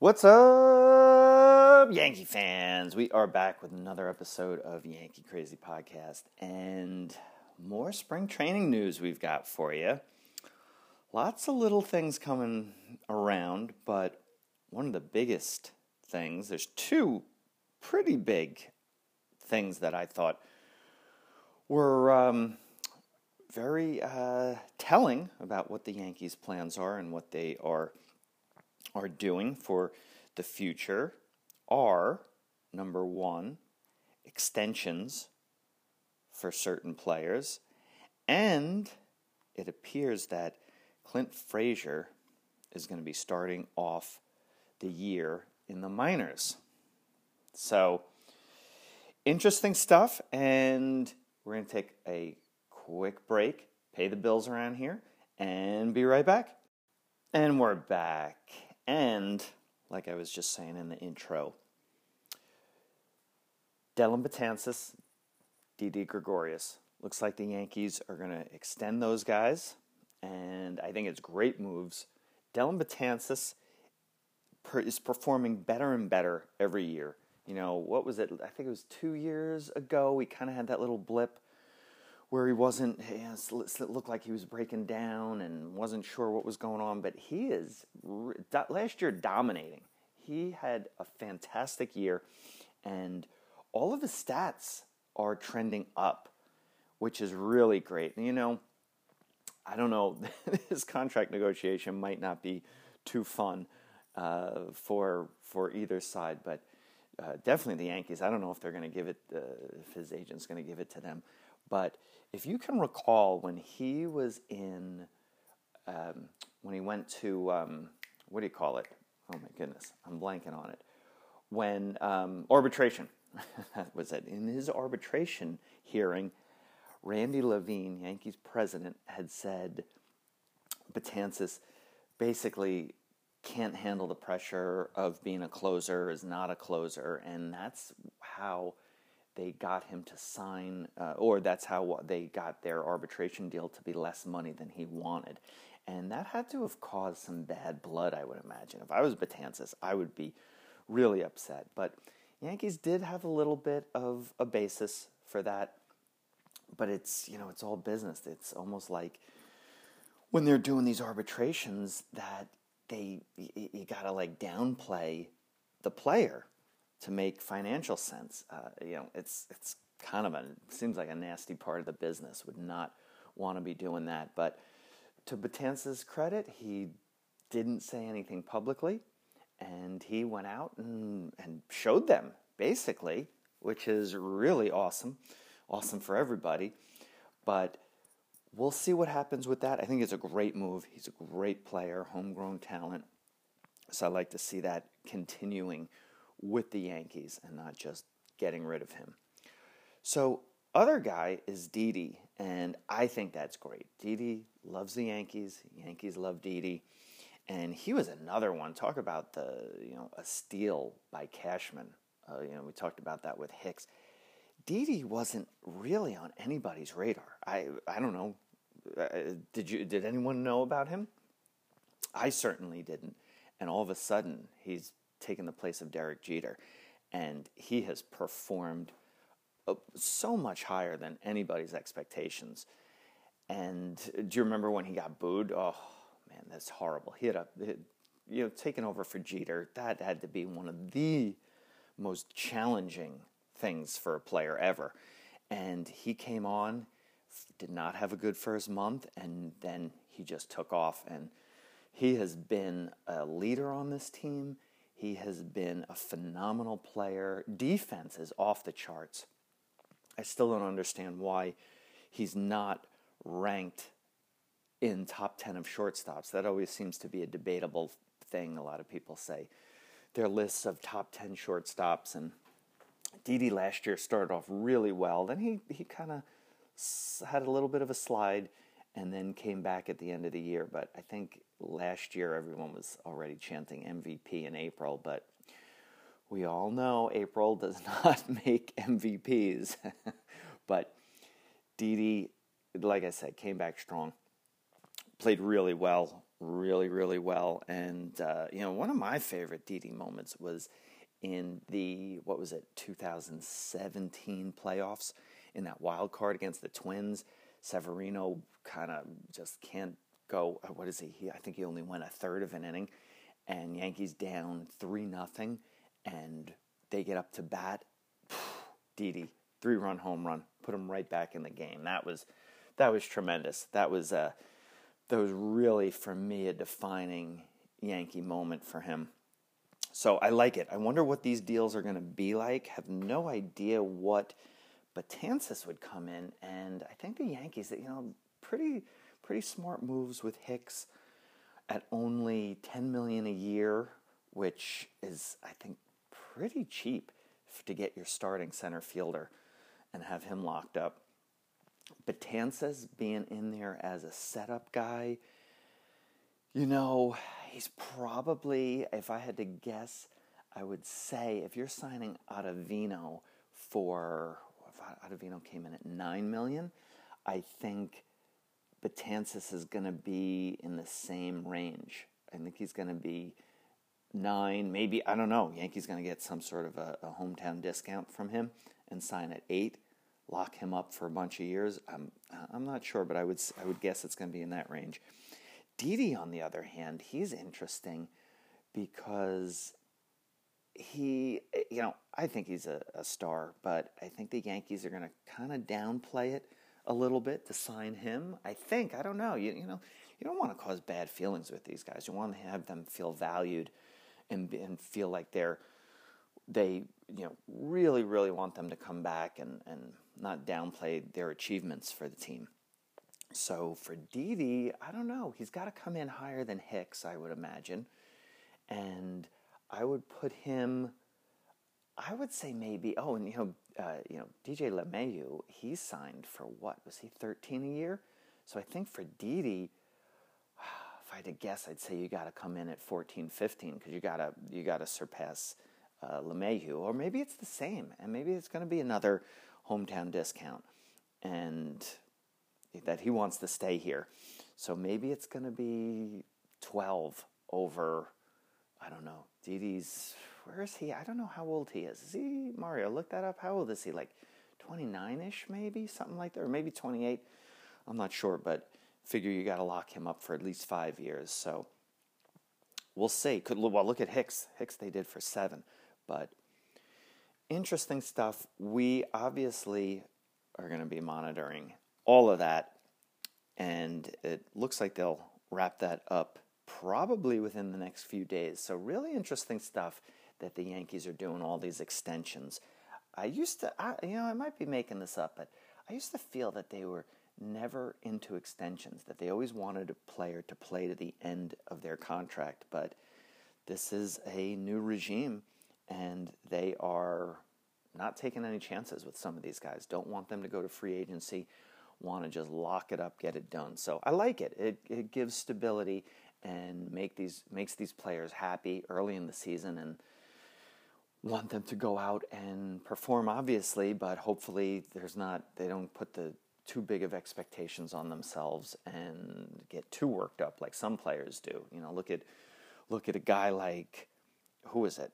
What's up, Yankee fans? We are back with another episode of Yankee Crazy Podcast and more spring training news we've got for you. Lots of little things coming around, but one of the biggest things, there's two pretty big things that I thought were um, very uh, telling about what the Yankees' plans are and what they are are doing for the future are number one, extensions for certain players, and it appears that Clint Frazier is going to be starting off the year in the minors. So, interesting stuff, and we're going to take a quick break, pay the bills around here, and be right back. And we're back. And, like I was just saying in the intro, Dellin Betances, Didi Gregorius. Looks like the Yankees are going to extend those guys, and I think it's great moves. Dellin Betances is performing better and better every year. You know, what was it? I think it was two years ago. We kind of had that little blip where he wasn't, it looked like he was breaking down and wasn't sure what was going on, but he is last year dominating. He had a fantastic year, and all of his stats are trending up, which is really great. You know, I don't know, his contract negotiation might not be too fun uh, for for either side, but uh, definitely the Yankees. I don't know if they're going to give it, uh, if his agent's going to give it to them, but if you can recall when he was in, um, when he went to, um, what do you call it? Oh my goodness, I'm blanking on it. When um, arbitration, was it in his arbitration hearing? Randy Levine, Yankees president, had said Betances basically can't handle the pressure of being a closer, is not a closer, and that's how they got him to sign, uh, or that's how they got their arbitration deal to be less money than he wanted. And that had to have caused some bad blood, I would imagine. If I was Betances, I would be really upset. But Yankees did have a little bit of a basis for that. But it's, you know, it's all business. It's almost like when they're doing these arbitrations that they, you, you got to like downplay the player to make financial sense. Uh, you know, it's it's kind of a seems like a nasty part of the business. Would not want to be doing that. But to Betances' credit, he didn't say anything publicly, and he went out and, and showed them basically, which is really awesome, awesome for everybody. But we'll see what happens with that. I think it's a great move. He's a great player, homegrown talent. So I like to see that continuing with the Yankees and not just getting rid of him. So, other guy is Didi, and I think that's great. Didi loves the Yankees. Yankees love Didi, and he was another one. Talk about the you know a steal by Cashman. Uh, you know we talked about that with Hicks. Didi wasn't really on anybody's radar. I I don't know. Uh, did you did anyone know about him? I certainly didn't. And all of a sudden, he's taken the place of Derek Jeter, and he has performed uh, so much higher than anybody's expectations. And do you remember when he got booed? Oh man, that's horrible. He had a you know taken over for Jeter. That had to be one of the most challenging things for a player ever. And he came on, did not have a good first month, and then he just took off. And he has been a leader on this team. He has been a phenomenal player. Defense is off the charts. I still don't understand why he's not ranked in top 10 of shortstops. That always seems to be a debatable thing. A lot of people say their lists of top 10 shortstops. And Didi last year started off really well. Then he, he kind of had a little bit of a slide and then came back at the end of the year. But I think last year everyone was already chanting MVP in April, but we all know April does not make MVPs. but Didi, like I said, came back strong, played really well really, really well. And, uh, you know, one of my favorite Didi moments was in the, what was it, 2017 playoffs in that wild card against the Twins. Severino kind of just can't go. Uh, what is he? he? I think he only went a third of an inning, and Yankees down three nothing, and they get up to bat. Didi three run home run, put him right back in the game. That was that was tremendous. That was uh, that was really for me a defining Yankee moment for him. So I like it. I wonder what these deals are going to be like. Have no idea what Betances would come in, and I think the Yankees, you know, pretty pretty smart moves with Hicks at only ten million a year, which is I think pretty cheap to get your starting center fielder and have him locked up. Betances being in there as a setup guy, you know, he's probably, if I had to guess, I would say if you're signing Ottavino for, if Ottavino came in at 9 million, I think Betances is going to be in the same range. I think he's going to be nine, maybe, I don't know. Yankees going to get some sort of a, a hometown discount from him and sign at eight lock him up for a bunch of years? I'm I'm not sure, but I would I would guess it's going to be in that range. Didi, on the other hand, he's interesting because he, you know, I think he's a, a star, but I think the Yankees are going to kind of downplay it a little bit to sign him. I think I don't know. You you know you don't want to cause bad feelings with these guys. You want to have them feel valued and and feel like they're they you know really really want them to come back and and not downplay their achievements for the team. So for Didi, I don't know. He's got to come in higher than Hicks, I would imagine, and I would put him. I would say maybe. Oh, and you know, uh, you know, DJ LeMahieu, he signed for what was he thirteen a year? So I think for Didi, if I had to guess, I'd say you got to come in at 14, 15 because you gotta you gotta surpass uh, or maybe it's the same, and maybe it's going to be another hometown discount, and that he wants to stay here. So maybe it's going to be 12 over, I don't know, Didi's, where is he? I don't know how old he is. Is he, Mario, look that up. How old is he? Like 29 ish, maybe? Something like that, or maybe 28. I'm not sure, but figure you got to lock him up for at least five years. So we'll see. Could well look at Hicks. Hicks they did for seven, but interesting stuff. We obviously are going to be monitoring all of that, and it looks like they'll wrap that up probably within the next few days. So, really interesting stuff that the Yankees are doing, all these extensions. I used to, I, you know, I might be making this up, but I used to feel that they were never into extensions, that they always wanted a player to play to the end of their contract. But this is a new regime and they are not taking any chances with some of these guys. Don't want them to go to free agency. Want to just lock it up, get it done. So I like it. It it gives stability and make these makes these players happy early in the season and want them to go out and perform obviously, but hopefully there's not they don't put the too big of expectations on themselves and get too worked up like some players do. You know, look at look at a guy like who is it?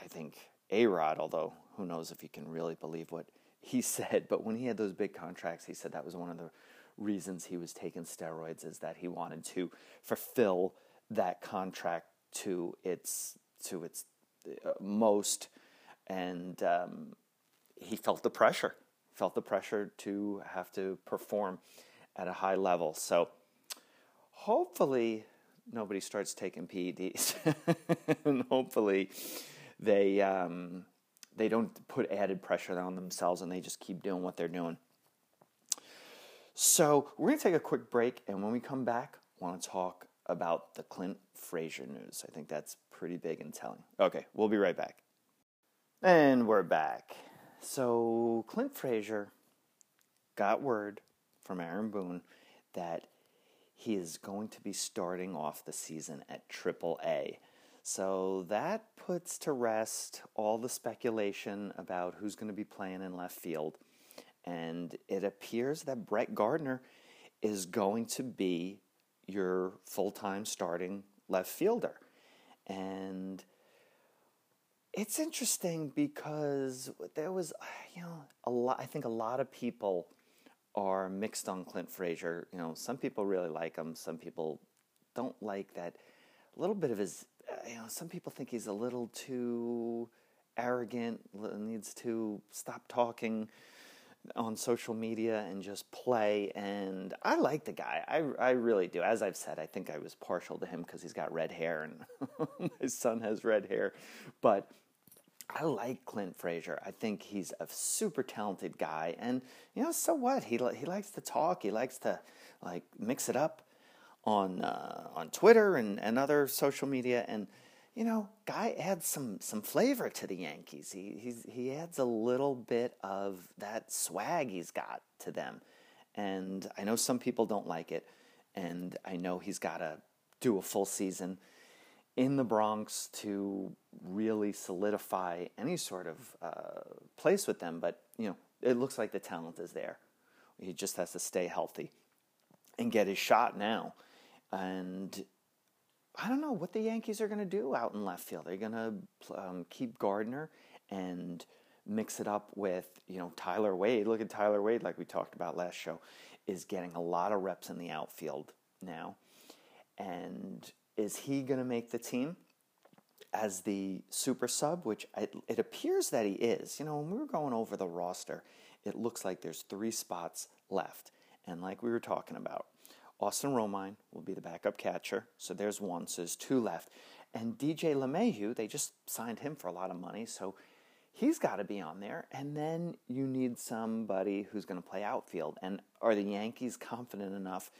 I think A Rod, although who knows if you can really believe what he said, but when he had those big contracts, he said that was one of the reasons he was taking steroids is that he wanted to fulfill that contract to its to its most, and um, he felt the pressure, felt the pressure to have to perform at a high level. So hopefully nobody starts taking PEDs, and hopefully they um, they don't put added pressure on themselves and they just keep doing what they're doing. So we're to take a quick break, and when we come back, want to talk about the Clint Frazier news. I think that's pretty big and telling. Okay, we'll be right back. And we're back. So Clint Frazier got word from Aaron Boone that he is going to be starting off the season at Triple A. So that puts to rest all the speculation about who's going to be playing in left field. And it appears that Brett Gardner is going to be your full time starting left fielder. And it's interesting because there was, you know, a lot. I think a lot of people are mixed on Clint Frazier. You know, some people really like him. Some people don't like that. A little bit of his, you know, some people think he's a little too arrogant. Needs to stop talking on social media and just play. And I like the guy. I, I really do. As I've said, I think I was partial to him because he's got red hair and my son has red hair. But I like Clint Frazier. I think he's a super talented guy, and you know, so what? He he likes to talk. He likes to like mix it up on uh, on Twitter and, and other social media, and you know, guy adds some some flavor to the Yankees. He he adds a little bit of that swag he's got to them, and I know some people don't like it, and I know he's got to do a full season in the Bronx to really solidify any sort of uh, place with them. But you know, it looks like the talent is there. He just has to stay healthy and get his shot now. And I don't know what the Yankees are going to do out in left field. They're going to um, keep Gardner and mix it up with you know Tyler Wade. Look at Tyler Wade, like we talked about last show, is getting a lot of reps in the outfield now, and is he going to make the team as the super sub? Which it, it appears that he is. You know, when we were going over the roster, it looks like there's three spots left, and like we were talking about, Austin Romine will be the backup catcher. So there's one. So there's two left. And DJ LeMahieu, they just signed him for a lot of money. So he's got to be on there. And then you need somebody who's going to play outfield. And are the Yankees confident enough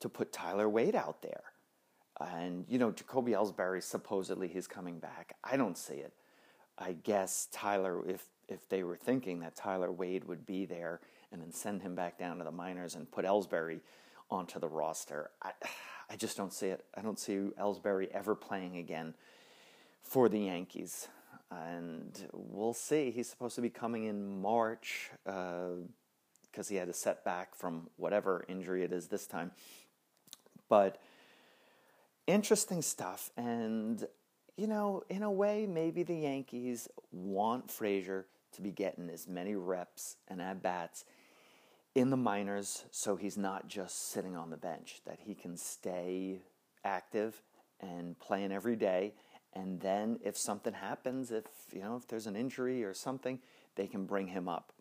to put Tyler Wade out there? And, you know, Jacoby Ellsbury, supposedly he's coming back. I don't see it. I guess Tyler, if, if they were thinking that Tyler Wade would be there and then send him back down to the minors and put Ellsbury onto the roster, I, I just don't see it. I don't see Ellsbury ever playing again for the Yankees. And we'll see. He's supposed to be coming in March because uh, he had a setback from whatever injury it is this time. But interesting stuff. And, you know, in a way, maybe the Yankees want Frazier to be getting as many reps and at bats in the minors so he's not just sitting on the bench, that he can stay active and playing every day. And then if something happens, if you know, if there's an injury or something, they can bring him up.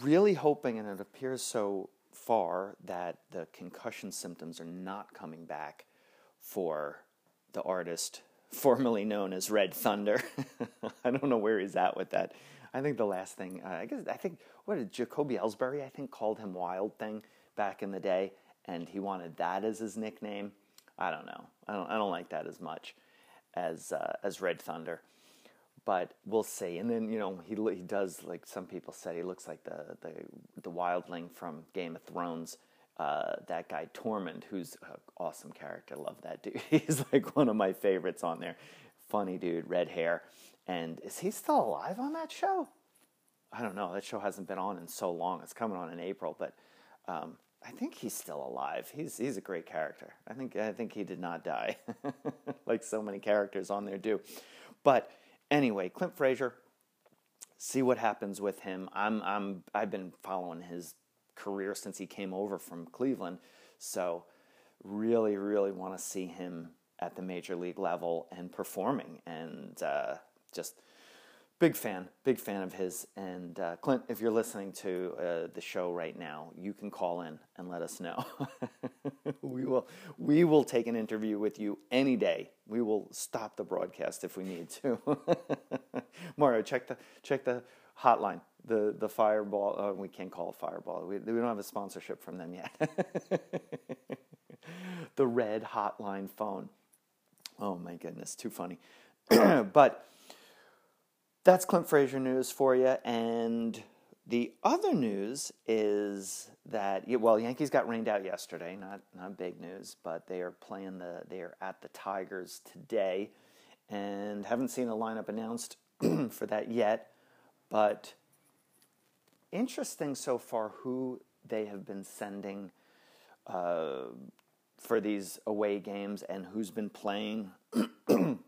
Really hoping, and it appears so far that the concussion symptoms are not coming back for the artist formerly known as Red Thunder. I don't know where he's at with that. I think the last thing, uh, I guess, I think, what did Jacoby Ellsbury, I think, called him Wild Thing back in the day, and he wanted that as his nickname. I don't know. I don't, I don't like that as much as, uh, as Red Thunder but we'll see. And then you know he he does like some people said he looks like the the the wildling from Game of Thrones. Uh, that guy Tormund, who's an awesome character. Love that dude. He's like one of my favorites on there. Funny dude, red hair. And is he still alive on that show? I don't know. That show hasn't been on in so long. It's coming on in April, but um, I think he's still alive. He's he's a great character. I think I think he did not die, like so many characters on there do. But Anyway, Clint Frazier, see what happens with him. I'm I'm I've been following his career since he came over from Cleveland, so really really want to see him at the major league level and performing and uh, just big fan, big fan of his. And uh, Clint, if you're listening to uh, the show right now, you can call in and let us know. we will we will take an interview with you any day. We will stop the broadcast if we need to. Mario, check the check the hotline. The the fireball. Uh, we can't call it fireball. We, we don't have a sponsorship from them yet. the red hotline phone. Oh my goodness, too funny. but that's Clint Frazier news for you. And the other news is that well, Yankees got rained out yesterday. Not not big news, but they are playing the they are at the Tigers today, and haven't seen a lineup announced for that yet. But interesting so far who they have been sending uh, for these away games and who's been playing.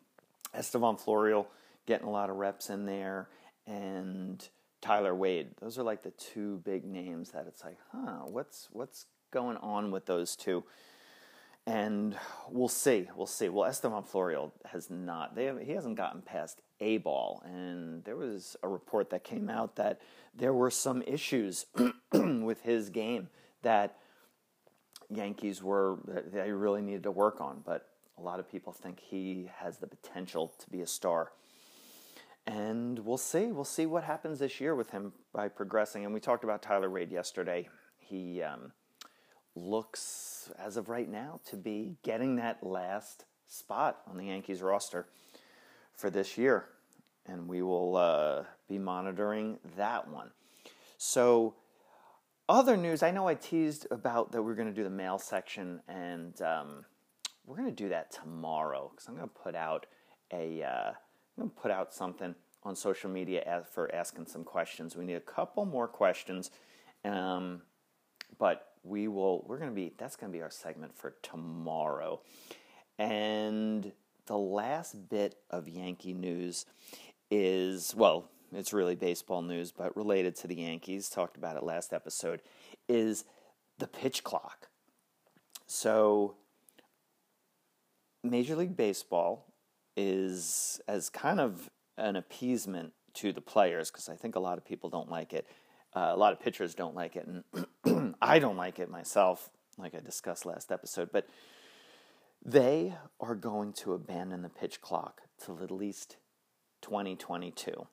Estevan Florial getting a lot of reps in there, and Tyler Wade. Those are like the two big names that it's like, huh, what's what's going on with those two? And we'll see, we'll see. Well, Estevan Florial has not. They have, he hasn't gotten past a ball, and there was a report that came out that there were some issues with his game that Yankees were they really needed to work on. But a lot of people think he has the potential to be a star. And we'll see. We'll see what happens this year with him by progressing. And we talked about Tyler Wade yesterday. He um, looks, as of right now, to be getting that last spot on the Yankees roster for this year. And we will uh, be monitoring that one. So, other news I know I teased about that we're going to do the mail section, and um, we're going to do that tomorrow because I'm going to put out a. Uh, Going to put out something on social media for asking some questions. We need a couple more questions, um, but we will. We're going to be. That's going to be our segment for tomorrow, and the last bit of Yankee news is well, it's really baseball news, but related to the Yankees. Talked about it last episode. Is the pitch clock. So, Major League Baseball is as kind of an appeasement to the players because I think a lot of people don't like it. Uh, a lot of pitchers don't like it, and I don't like it myself, like I discussed last episode. But they are going to abandon the pitch clock till at least 2022.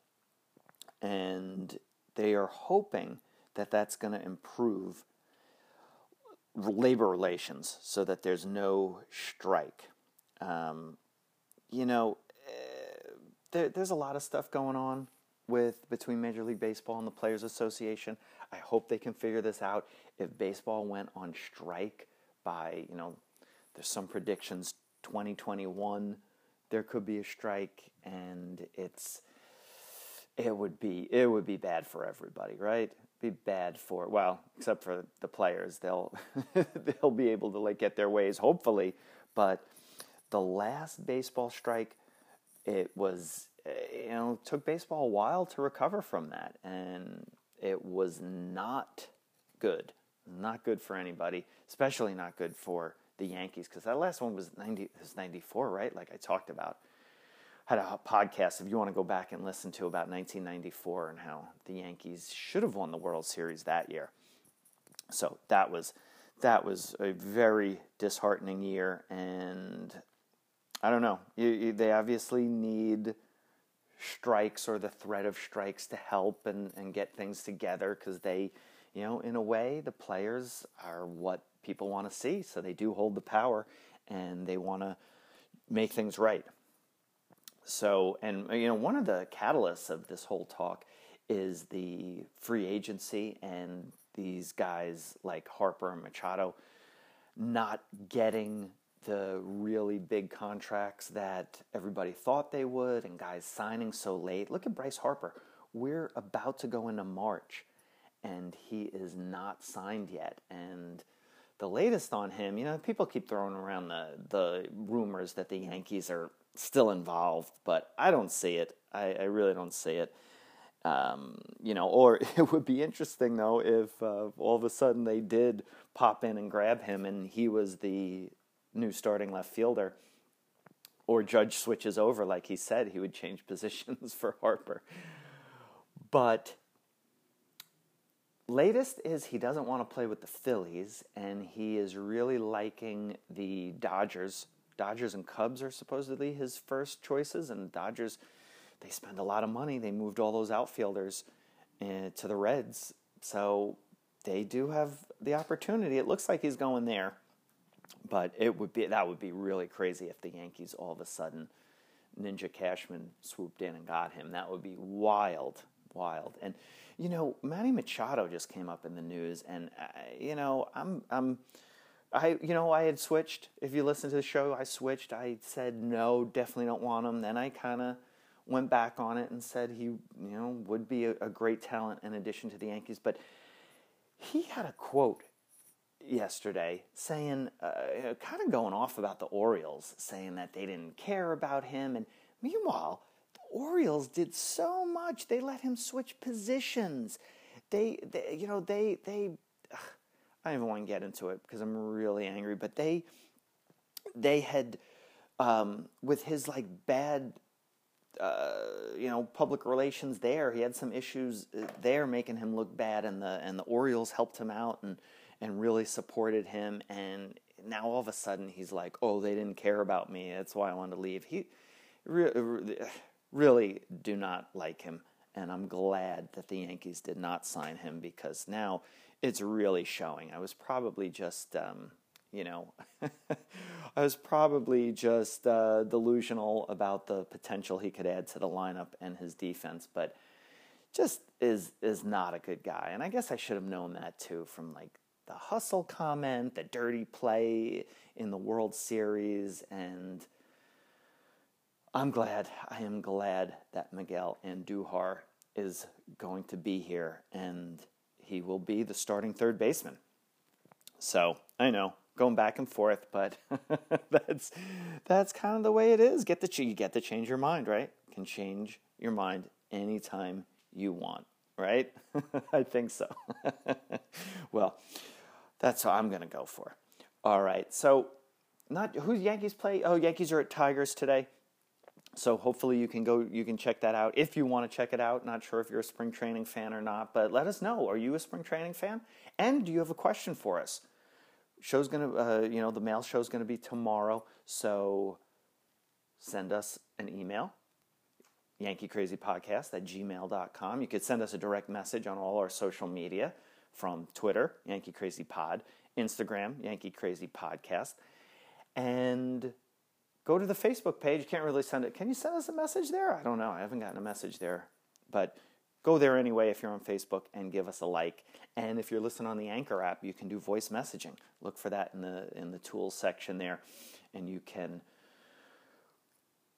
And they are hoping that that's going to improve labor relations so that there's no strike. Um, you know, uh, there, there's a lot of stuff going on with between Major League Baseball and the Players Association. I hope they can figure this out. If baseball went on strike by, you know, there's some predictions 2021 there could be a strike and it's it would be it would be bad for everybody, right? Be bad for well, except for the players. They'll they'll be able to like get their ways hopefully, but the last baseball strike, it was, you know, took baseball a while to recover from that. And it was not good. Not good for anybody, especially not good for the Yankees, because that last one was 90, was 94, right? Like I talked about. Had a podcast, if you want to go back and listen to about 1994 and how the Yankees should have won the World Series that year. So that was that was a very disheartening year, and I don't know. You, you, they obviously need strikes or the threat of strikes to help and, and get things together because they, you know, in a way, the players are what people want to see. So they do hold the power and they want to make things right. So, and, you know, one of the catalysts of this whole talk is the free agency and these guys like Harper and Machado not getting the really big contracts that everybody thought they would and guys signing so late. Look at Bryce Harper. We're about to go into March and he is not signed yet. And the latest on him, you know, people keep throwing around the, the rumors that the Yankees are still involved, but I don't see it. I, I really don't see it. Um, you know, or it would be interesting though if uh, all of a sudden they did pop in and grab him and he was the new starting left fielder, or Judge switches over, like he said, he would change positions for Harper. But latest is he doesn't want to play with the Phillies, and he is really liking the Dodgers. Dodgers and Cubs are supposedly his first choices, and Dodgers, they spend a lot of money. They moved all those outfielders uh, to the Reds, so they do have the opportunity. It looks like he's going there. But it would be that would be really crazy if the Yankees all of a sudden Ninja Cashman swooped in and got him. That would be wild, wild. And you know, Manny Machado just came up in the news, and uh, you know, I'm I'm. I, you know, I had switched. If you listen to the show, I switched. I said no, definitely don't want him. Then I kind of went back on it and said he, you know, would be a, a, great talent in addition to the Yankees. But he had a quote yesterday saying, uh, kind of going off about the Orioles, saying that they didn't care about him. And meanwhile, the Orioles did so much. They let him switch positions. They, they you know, they, they, ugh, I don't even want to get into it because I'm really angry, but they, they had, um, with his like bad uh, you know, public relations there. He had some issues uh, there making him look bad, and the and the Orioles helped him out and and really supported him. And now all of a sudden he's like, oh, they didn't care about me. That's why I wanted to leave. He re- really do not like him, and I'm glad that the Yankees did not sign him because now it's really showing. I was probably just. Um, you know, I was probably just uh, delusional about the potential he could add to the lineup and his defense, but just is is not a good guy. And I guess I should have known that too from like the hustle comment, the dirty play in the World Series, and I'm glad. I am glad that Miguel Andujar is going to be here, and he will be the starting third baseman. So I know going back and forth, but that's that's kind of the way it is. Get the you get to change your mind, right? Can change your mind anytime you want, right? I think so. well, that's what I'm going to go for. All right. So, not who's Yankees play? Oh, Yankees are at Tigers today. So hopefully you can go you can check that out if you want to check it out. Not sure if you're a spring training fan or not, but let us know. Are you a spring training fan? And do you have a question for us? show's gonna uh, you know the mail show's gonna be tomorrow so send us an email yankee crazy podcast at gmail.com you could send us a direct message on all our social media from twitter yankee crazy pod instagram yankee crazy podcast and go to the facebook page can't really send it can you send us a message there i don't know i haven't gotten a message there but go there anyway if you're on Facebook and give us a like. And if you're listening on the Anchor app, you can do voice messaging. Look for that in the in the tools section there, and you can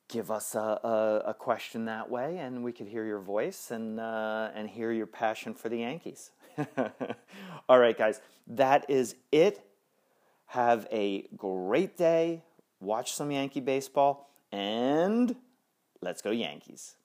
give us a, a, a question that way, and we could hear your voice and uh, and hear your passion for the Yankees. All right, guys, that is it. Have a great day. Watch some Yankee baseball, and let's go Yankees.